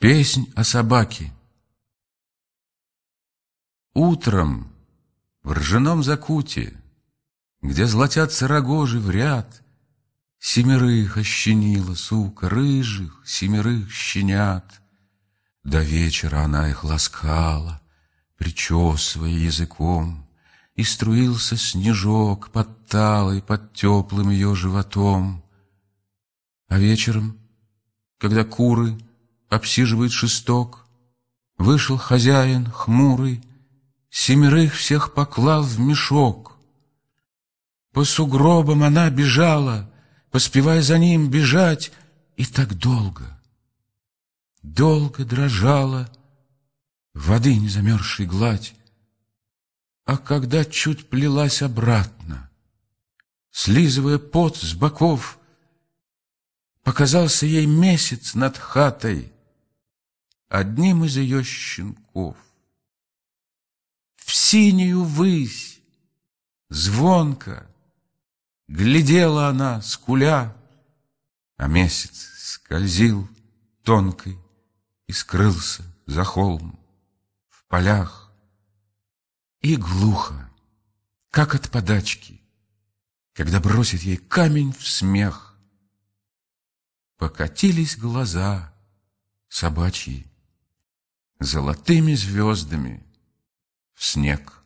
Песнь о собаке Утром в ржаном закуте, Где золотятся рогожи в ряд, Семерых ощенила сука, рыжих, Семерых щенят. До вечера она их ласкала, Причесывая языком, И струился снежок под талой, Под теплым ее животом. А вечером, когда куры обсиживает шесток. Вышел хозяин хмурый, семерых всех поклал в мешок. По сугробам она бежала, поспевая за ним бежать, и так долго, долго дрожала воды не замерзшей гладь. А когда чуть плелась обратно, слизывая пот с боков, Показался ей месяц над хатой, одним из ее щенков. В синюю высь, звонко, глядела она, скуля, а месяц скользил тонкой и скрылся за холм в полях. И глухо, как от подачки, когда бросит ей камень в смех, покатились глаза собачьи золотыми звездами в снег.